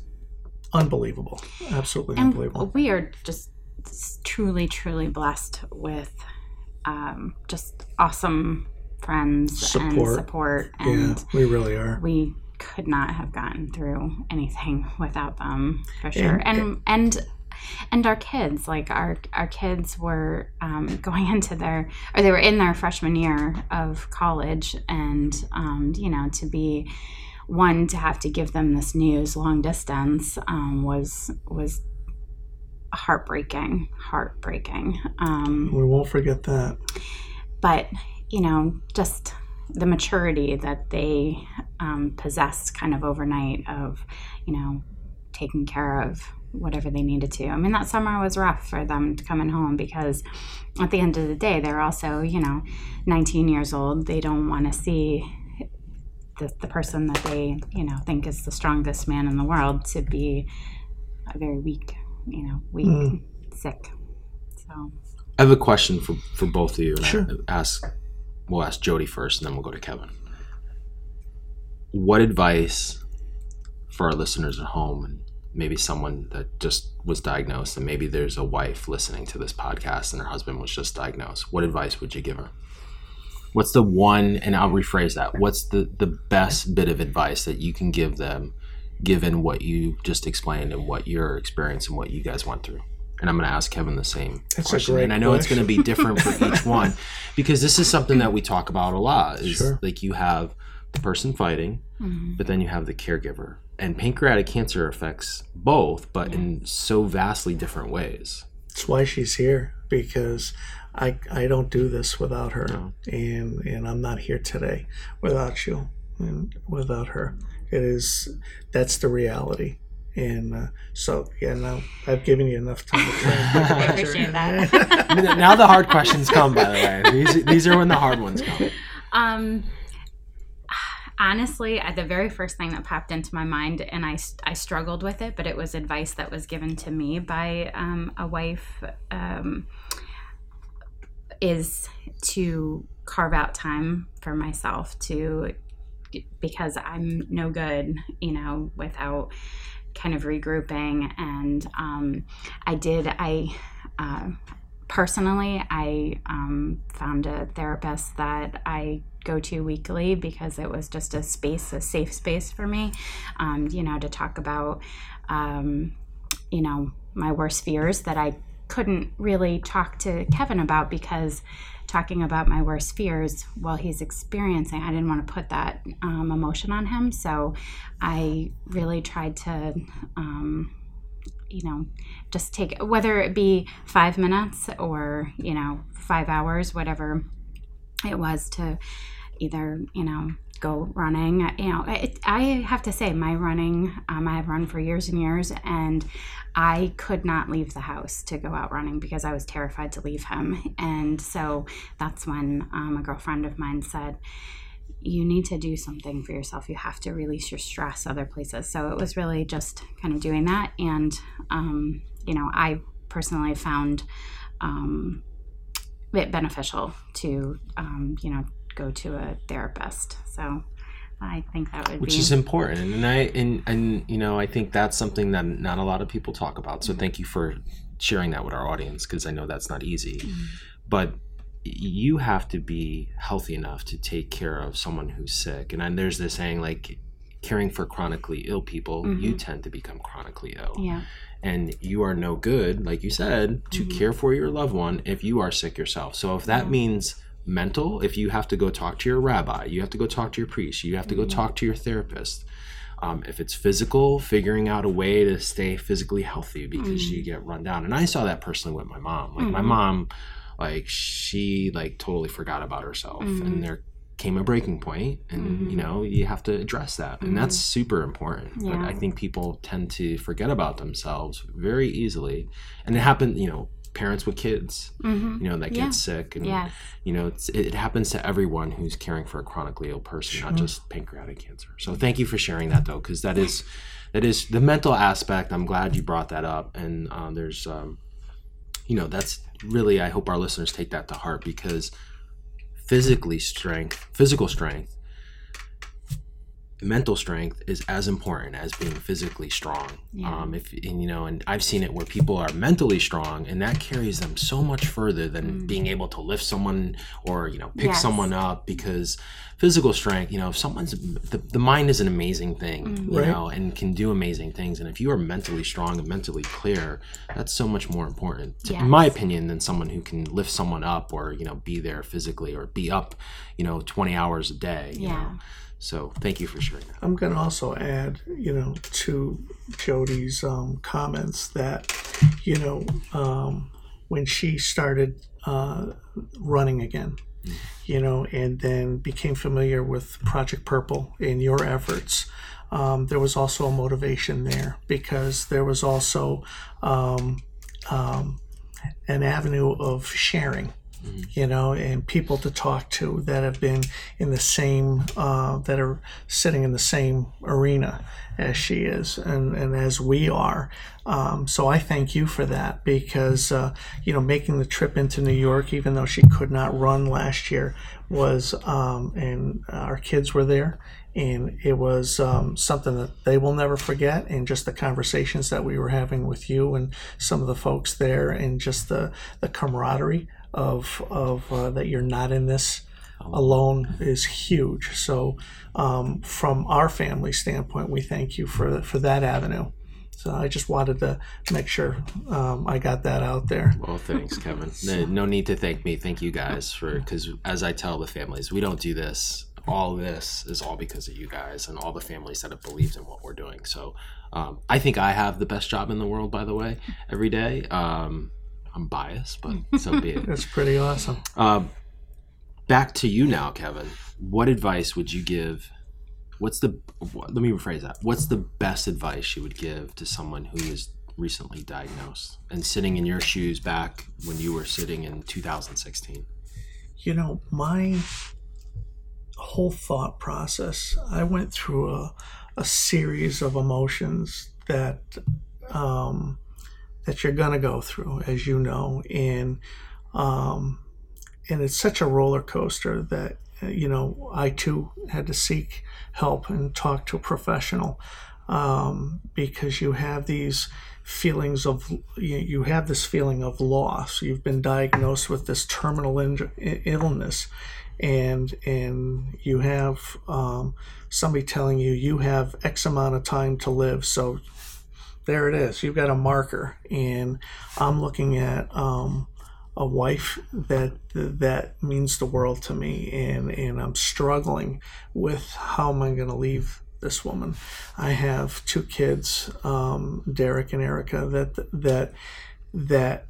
unbelievable. Absolutely and unbelievable. we are just truly truly blessed with um, just awesome friends and Support. support yeah and we really are. we could not have gotten through anything [laughs] without them for sure. And- and and and our kids like our our kids were um, [laughs] going into their or they were in their freshman year of college and um, you know to be one to have to give them this news long distance um, was was heartbreaking heartbreaking um, we won't forget that. But you know just the maturity that they um, possessed kind of overnight of you know taking care of whatever they needed to. I mean that summer was rough for them to coming home because at the end of the day they're also you know 19 years old. They don't want to see the, the person that they you know think is the strongest man in the world to be a very weak you know weak Mm. sick so I have a question for, for both of you. and Sure. I- Ask, we'll ask Jody first, and then we'll go to Kevin. What advice for our listeners at home, and maybe someone that just was diagnosed, and maybe there's a wife listening to this podcast and her husband was just diagnosed. What advice would you give her? What's the one, and I'll rephrase that. What's the the best bit of advice that you can give them, given what you just explained and what your experience and what you guys went through? And I'm going to ask Kevin the same That's a question. great And I know it's going to be different for each [laughs] one because this is something that we talk about a lot. Is Sure. like you have the person fighting, mhm. but then you have the caregiver. And pancreatic cancer affects both, but in so vastly different ways. That's why she's here because I I don't do this without her, No. and and I'm not here today without you and without her. It is that's the reality, and uh, so yeah. Now I've given you enough time to try and [laughs] I appreciate that. [laughs] Now the hard questions come, by the way. These, these are when the hard ones come. Um, honestly, uh, the very first thing that popped into my mind, and I, I struggled with it, but it was advice that was given to me by um, a wife, um, is to carve out time for myself to, because I'm no good, you know, without kind of regrouping. And um, I did, I, uh, personally, I um, found a therapist that I go to weekly because it was just a space, a safe space for me, um, you know, to talk about, um, you know, my worst fears that I couldn't really talk to Kevin about because talking about my worst fears while he's experiencing, I didn't want to put that um, emotion on him. So I really tried to um, you know, just take whether it be five minutes or you know five hours, whatever it was to either you know go running. You know, it, I have to say my running. Um, I have run for years and years, and I could not leave the house to go out running because I was terrified to leave him. And so that's when um, a girlfriend of mine said you need to do something for yourself. You have to release your stress other places. So it was really just kind of doing that. And, um, you know, I personally found um, it beneficial to, um, you know, go to a therapist. So I think that would which be. is important, and I and and you know I think that's something that not a lot of people talk about. So thank you for sharing that with our audience because I know that's not easy, Mm-hmm. but you have to be healthy enough to take care of someone who's sick. And then there's this saying like caring for chronically ill people, you tend to become chronically ill. Mm-hmm. yeah. And you are no good, like you said, to Mm-hmm. care for your loved one if you are sick yourself. So if that means mental, if you have to go talk to your rabbi, you have to go talk to your priest, you have to go Mm-hmm. talk to your therapist. Um, if it's physical, figuring out a way to stay physically healthy because Mm-hmm. you get run down. And I saw that personally with my mom. Like my mom, like she like totally forgot about herself, Mm-hmm. and there came a breaking point, and you know you have to address that, and that's super important. But Mm-hmm. I think people tend to forget about themselves very easily, and it happened. You know, parents with kids, Mm-hmm. you know, that Yeah. get sick, and Yes. you know, it's, it happens to everyone who's caring for a chronically ill person, not just pancreatic cancer. So thank you for sharing that, though, because that is that is the mental aspect. I'm glad you brought that up, and uh, there's, um, you know, that's really. I hope our listeners take that to heart because physically strength, physical strength, mental strength is as important as being physically strong. Yeah. Um, if and you know, and I've seen it where people are mentally strong, and that carries them so much further than being able to lift someone or you know pick Yes. someone up because physical strength. You know, if someone's the, the mind is an amazing thing, you Right. know, and can do amazing things. And if you are mentally strong and mentally clear, that's so much more important, to, in my opinion, than someone who can lift someone up or you know be there physically or be up, you know, twenty hours a day. you Yeah. know. So thank you for sharing that. I'm going to also add, you know, to Jody's um, comments that, you know, um, when she started uh, running again, you know, and then became familiar with Project Purple and your efforts, um, there was also a motivation there because there was also um, um, an avenue of sharing you know, and people to talk to that have been in the same, uh, that are sitting in the same arena as she is and, and as we are. Um, so I thank you for that because, uh, you know, making the trip into New York, even though she could not run last year, was, um, and our kids were there. And it was um, something that they will never forget, and just the conversations that we were having with you and some of the folks there, and just the, the camaraderie of of uh, that you're not in this alone is huge. So, um, from our family standpoint, we thank you for for that avenue. So I just wanted to make sure um, I got that out there. Well, thanks, Kevin. [laughs] No, no need to thank me. Thank you guys for because as I tell the families, we don't do this. All this is all because of you guys and all the families that have believed in what we're doing. So um, I think I have the best job in the world. By the way, every day. Um, I'm biased, but [laughs] so be it. That's pretty awesome. Uh, back to you now, Kevin. What advice would you give? What's the what, let me rephrase that. What's the best advice you would give to someone who is recently diagnosed and sitting in your shoes back when you were sitting in 2016? You know, my whole thought process, I went through a, a series of emotions that um, that you're gonna go through, as you know, and um, and it's such a roller coaster that uh, you know I too had to seek help and talk to a professional. um, because you have these feelings of you, you have this feeling of loss. You've been diagnosed with this terminal in- illness, and and you have um, somebody telling you you have X amount of time to live. So there it is. You've got a marker, and I'm looking at um, a wife that that means the world to me, and and I'm struggling with how am I going to leave this woman. I have two kids, um, Derek and Erica, that that that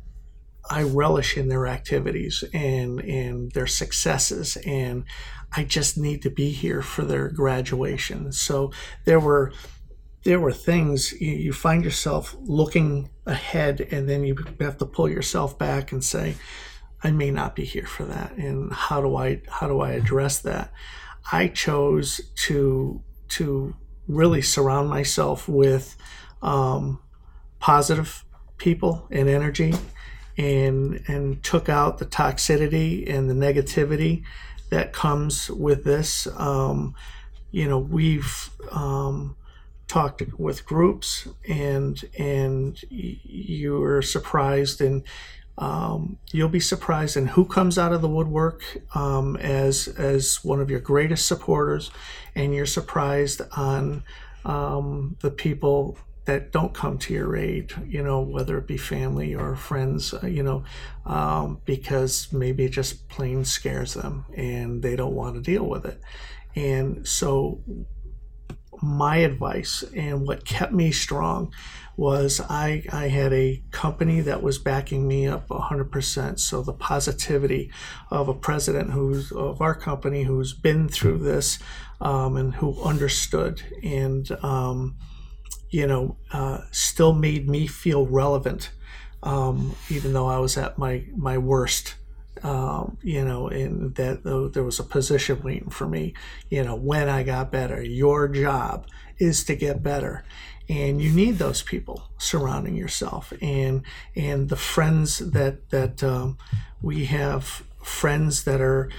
I relish in their activities and and their successes, and I just need to be here for their graduation. So there were there were things you, you find yourself looking ahead, and then you have to pull yourself back and say, I may not be here for that, and how do I how do I address that? I chose to to really surround myself with um, positive people and energy and and took out the toxicity and the negativity that comes with this um, you know we've um, talked with groups and and you're surprised and um, you'll be surprised in who comes out of the woodwork um, as as one of your greatest supporters, and you're surprised on um, the people that don't come to your aid. You know, whether it be family or friends. Uh, you know, um, because maybe it just plain scares them and they don't want to deal with it. And so, my advice and what kept me strong was I, I had a company that was backing me up 100%. So the positivity of a president who's of our company who's been through this um, and who understood and um, you know uh, still made me feel relevant, um, even though I was at my my worst. Um, you know, and that uh, there was a position waiting for me. You know, when I got better, your job is to get better. And you need those people surrounding yourself. And and the friends that that um, we have friends that are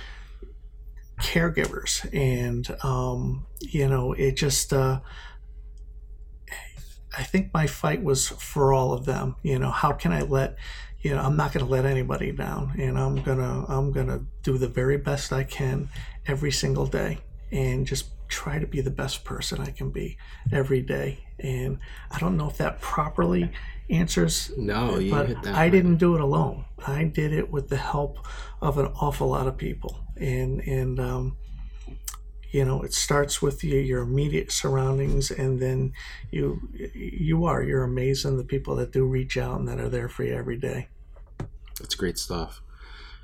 caregivers. And um, you know it just uh, I think my fight was for all of them. You know how can I let you know I'm not going to let anybody down and I'm gonna I'm gonna do the very best I can every single day and just try to be the best person I can be every day. And I don't know if that properly answers. No, you but hit that. I didn't do it alone. I did it with the help of an awful lot of people. And and um, you know, it starts with you, your immediate surroundings, and then you you are you're amazing the people that do reach out and that are there for you every day. That's great stuff.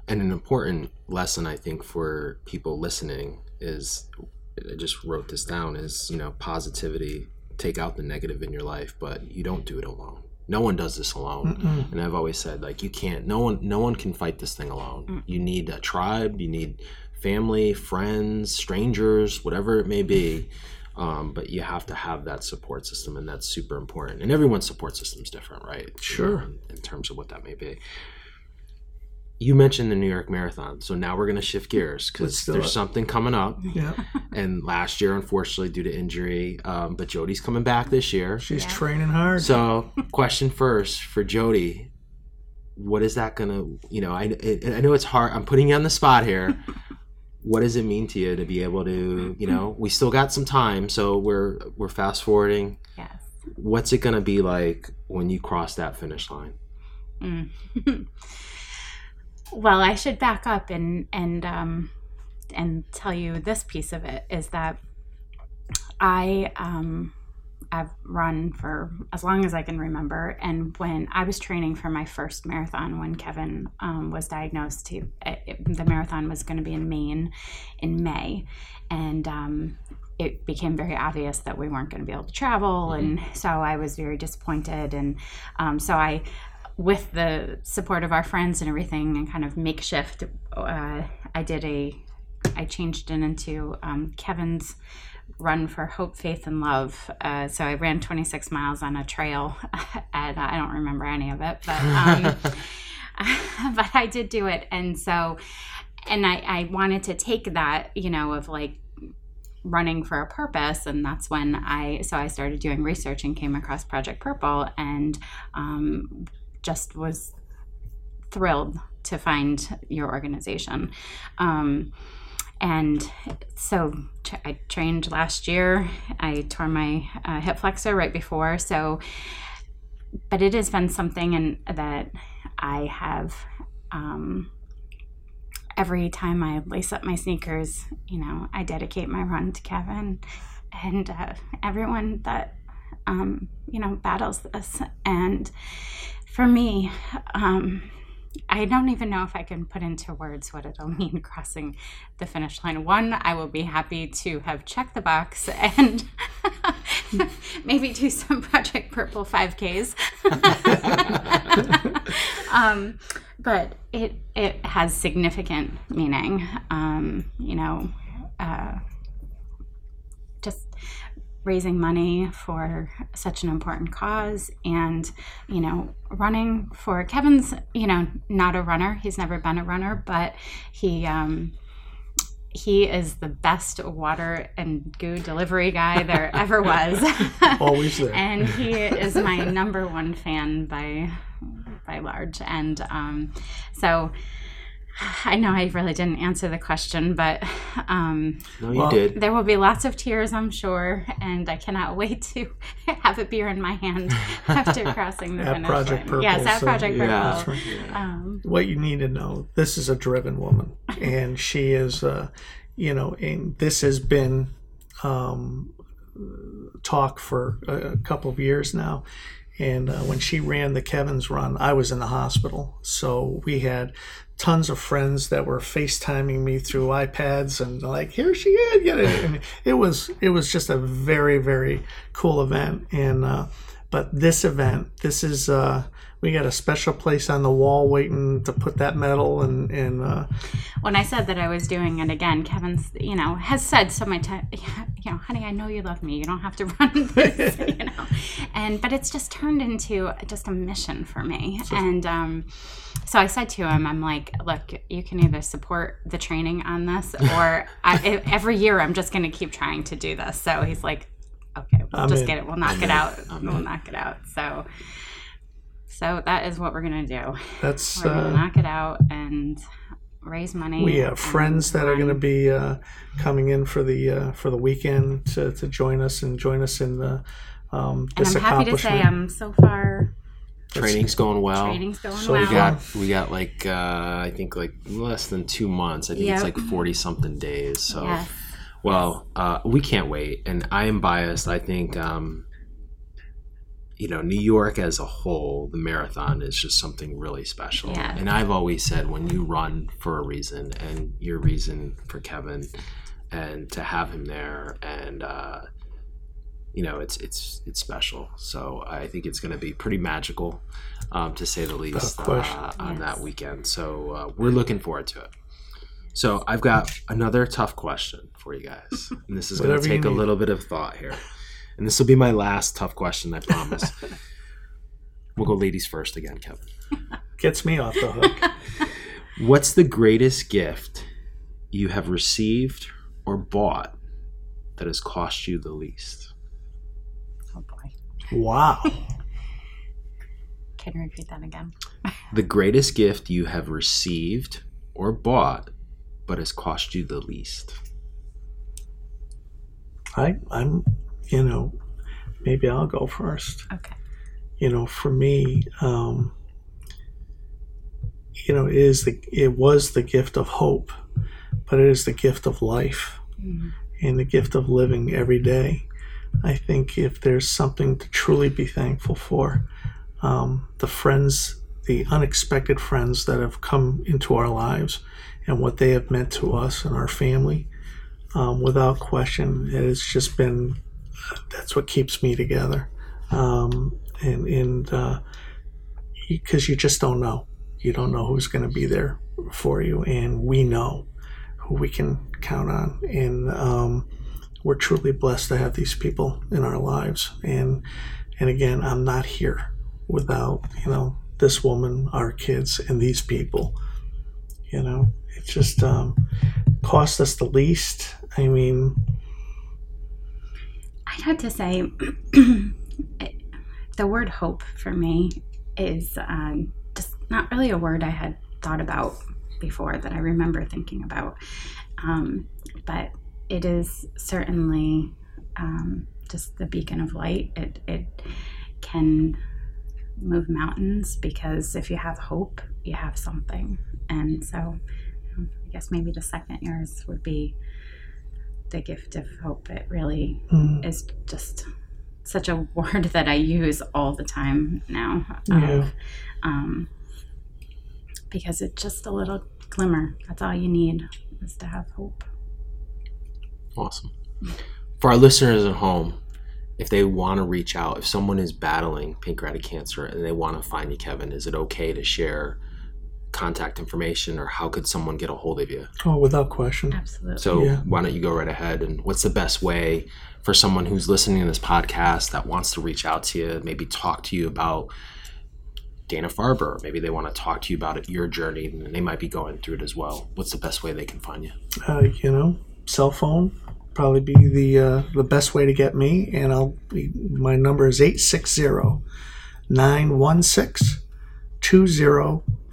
And an important lesson, I think, for people listening is I just wrote this down is, you know, positivity, take out the negative in your life, but you don't do it alone. No one does this alone. Mm-mm. And I've always said like you can't no one no one can fight this thing alone. Mm. You need a tribe, you need family, friends, strangers, whatever it may be. Um, but you have to have that support system, and that's super important. And everyone's support system is different, right? Sure. In, in terms of what that may be you mentioned the New York Marathon, so now we're going to shift gears because there's it. something coming up. Yeah. [laughs] And last year, unfortunately, due to injury, um, but Jody's coming back this year. She's yeah. training hard. So, question first for Jody: What is that going to? You know, I I know it's hard. I'm putting you on the spot here. [laughs] what does it mean to you to be able to? You know, we still got some time, so we're we're fast forwarding. Yes. What's it going to be like when you cross that finish line? Mm. [laughs] Well, I should back up and and um, and tell you this piece of it is that I um, I've run for as long as I can remember, and when I was training for my first marathon, when Kevin um, was diagnosed, he, it, the marathon was going to be in Maine in May, and um, it became very obvious that we weren't going to be able to travel, mm-hmm. and so I was very disappointed, and um, so I with the support of our friends and everything and kind of makeshift uh, i did a i changed it into um, kevin's run for hope faith and love. Uh, so i ran 26 miles on a trail [laughs] and i don't remember any of it but um, [laughs] but i did do it. And so and I, I wanted to take that you know of like running for a purpose. And that's when i so i started doing research and came across project purple and um, just was thrilled to find your organization. Um, and so I trained last year. I tore my uh, hip flexor right before. So, but it has been something and that I have. Um, every time I lace up my sneakers, you know, I dedicate my run to Kevin and uh, everyone that, um, you know, battles this. And for me, um, I don't even know if I can put into words what it'll [laughs] mean crossing the finish line. One, I will be happy to have checked the box [laughs] and [laughs] maybe do some Project Purple 5Ks. um, but it it has significant meaning. Um, you know, uh, just raising money for such an important cause and you know running for kevin's you know not a runner. He's never been a runner but he um he is the best water and goo delivery guy there [laughs] ever was. [laughs] Always there. and he is my number one fan by by large. And um so I know I really didn't answer the question, but um, No, you Well- did. there will be lots of tears, I'm sure, and I cannot wait to [laughs] have a beer in my hand [laughs] after crossing the At finish Project line. Purple, yes, at so- Project Yeah. Purple. That's right. Um, what you need to know this is a driven woman [laughs] and she is uh, you know and this has been um, talk for a, a couple of years now and uh, when she ran the kevin's run i was in the hospital so we had tons of friends that were facetiming me through ipads and like here she is get it. And it was it was just a very very cool event. And uh, but this event this is uh, we got a special place on the wall waiting to put that medal and and uh, when I said that I was doing it again, Kevin's, you know, has said so many times, you know, honey, I know you love me. You don't have to [laughs] run this, you know. And but it's just turned into just a mission for me. And um, so I said to him, I'm like, look, you can either support the training on this, or I, every year I'm just going to keep trying to do this. So he's like, okay, we'll I'm just in. get it. We'll knock I'm it in. out. I'm we'll in. knock it out. So. So that is what we're gonna do. that's We're gonna uh, knock it out and raise money. we have friends that are going to be uh, coming in for the uh, for the weekend to, to join us and join us in the um, And I'm happy to say. I'm so far Training's going well. training's going so well. We got we got like uh, I think like less than two months. I think it's like forty something days. So Yes. Well, uh, we can't wait. And I am biased. I think um, you know New York as a whole, the marathon is just something really special. Yeah. And I've always said when you run for a reason, and your reason for Kevin, and to have him there, and uh, you know it's it's it's special. So I think it's going to be pretty magical, um, to say the least, uh, on Yes. that weekend. So uh, we're looking forward to it. So I've got another tough question for you guys, [laughs] and this is going to take a little bit of thought here, and this will be my last tough question. I promise. [laughs] we'll go ladies first again, Kevin. [laughs] Gets me off the hook. What's the greatest gift you have received or bought that has cost you the least? Oh boy. wow. Can you repeat that again? The greatest gift you have received or bought, but has cost you the least. I I'm you know maybe I'll go first. Okay. you know, for me, um, you know, it is the it was the gift of hope, but it is the gift of life Mhm. and the gift of living every day. I think if there's something to truly be thankful for, um, the friends, the unexpected friends that have come into our lives, and what they have meant to us and our family, um, without question, it has just been that's what keeps me together. Um, and and because you just don't know, you don't know who's going to be there for you, and we know who we can count on, and um, we're truly blessed to have these people in our lives. And and again, I'm not here without you know this woman, our kids, and these people. You know, it just um, cost us the least. I mean, I'd have to say [clears throat] the word hope for me is um, just not really a word I had thought about before that I remember thinking about. Um, but it is certainly um, just the beacon of light. It, it can move mountains because if you have hope, you have something. And so um, I guess maybe the second yours would be the gift of hope. It really Mm, is just such a word [laughs] that I use all the time now. Yeah. um, because it's just a little glimmer. That's all you need is to have hope. Awesome. For our listeners at home, if they want to reach out, if someone is battling pancreatic cancer and they want to find you, Kevin, is it okay to share contact information or how could someone get a hold of you? Oh, without question. Absolutely. So Yeah. why don't you go right ahead and what's the best way for someone who's listening to this podcast that wants to reach out to you, maybe talk to you about Dana Farber, maybe they want to talk to you about it, your journey, and they might be going through it as well. What's the best way they can find you? Uh, you know, cell phone probably be the uh, the best way to get me, and I'll be, my number is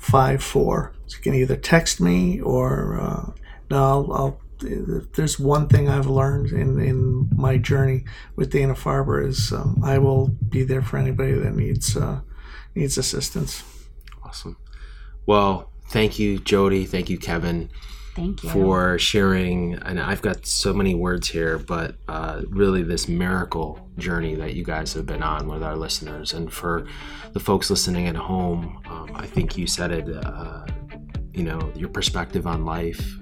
860-916-2054. So you can either text me or uh, no, I'll, I'll there's one thing I've learned in, in my journey with Dana Farber is um, I will be there for anybody that needs uh, needs assistance. Awesome. Well, thank you, Jody. Thank you, Kevin, Thank you. for sharing. And I've got so many words here, but uh, really this miracle journey that you guys have been on with our listeners. And for the folks listening at home, um, I think you said it, uh, you know, your perspective on life,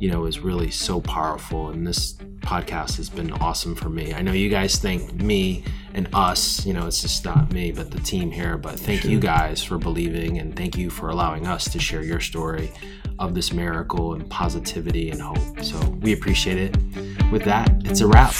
you know, is really so powerful. And this podcast has been awesome for me. I know you guys think me and us, you know, it's just not me, but the team here. But thank you guys for believing and thank you for allowing us to share your story of this miracle and positivity and hope. So we appreciate it. With that, it's a wrap.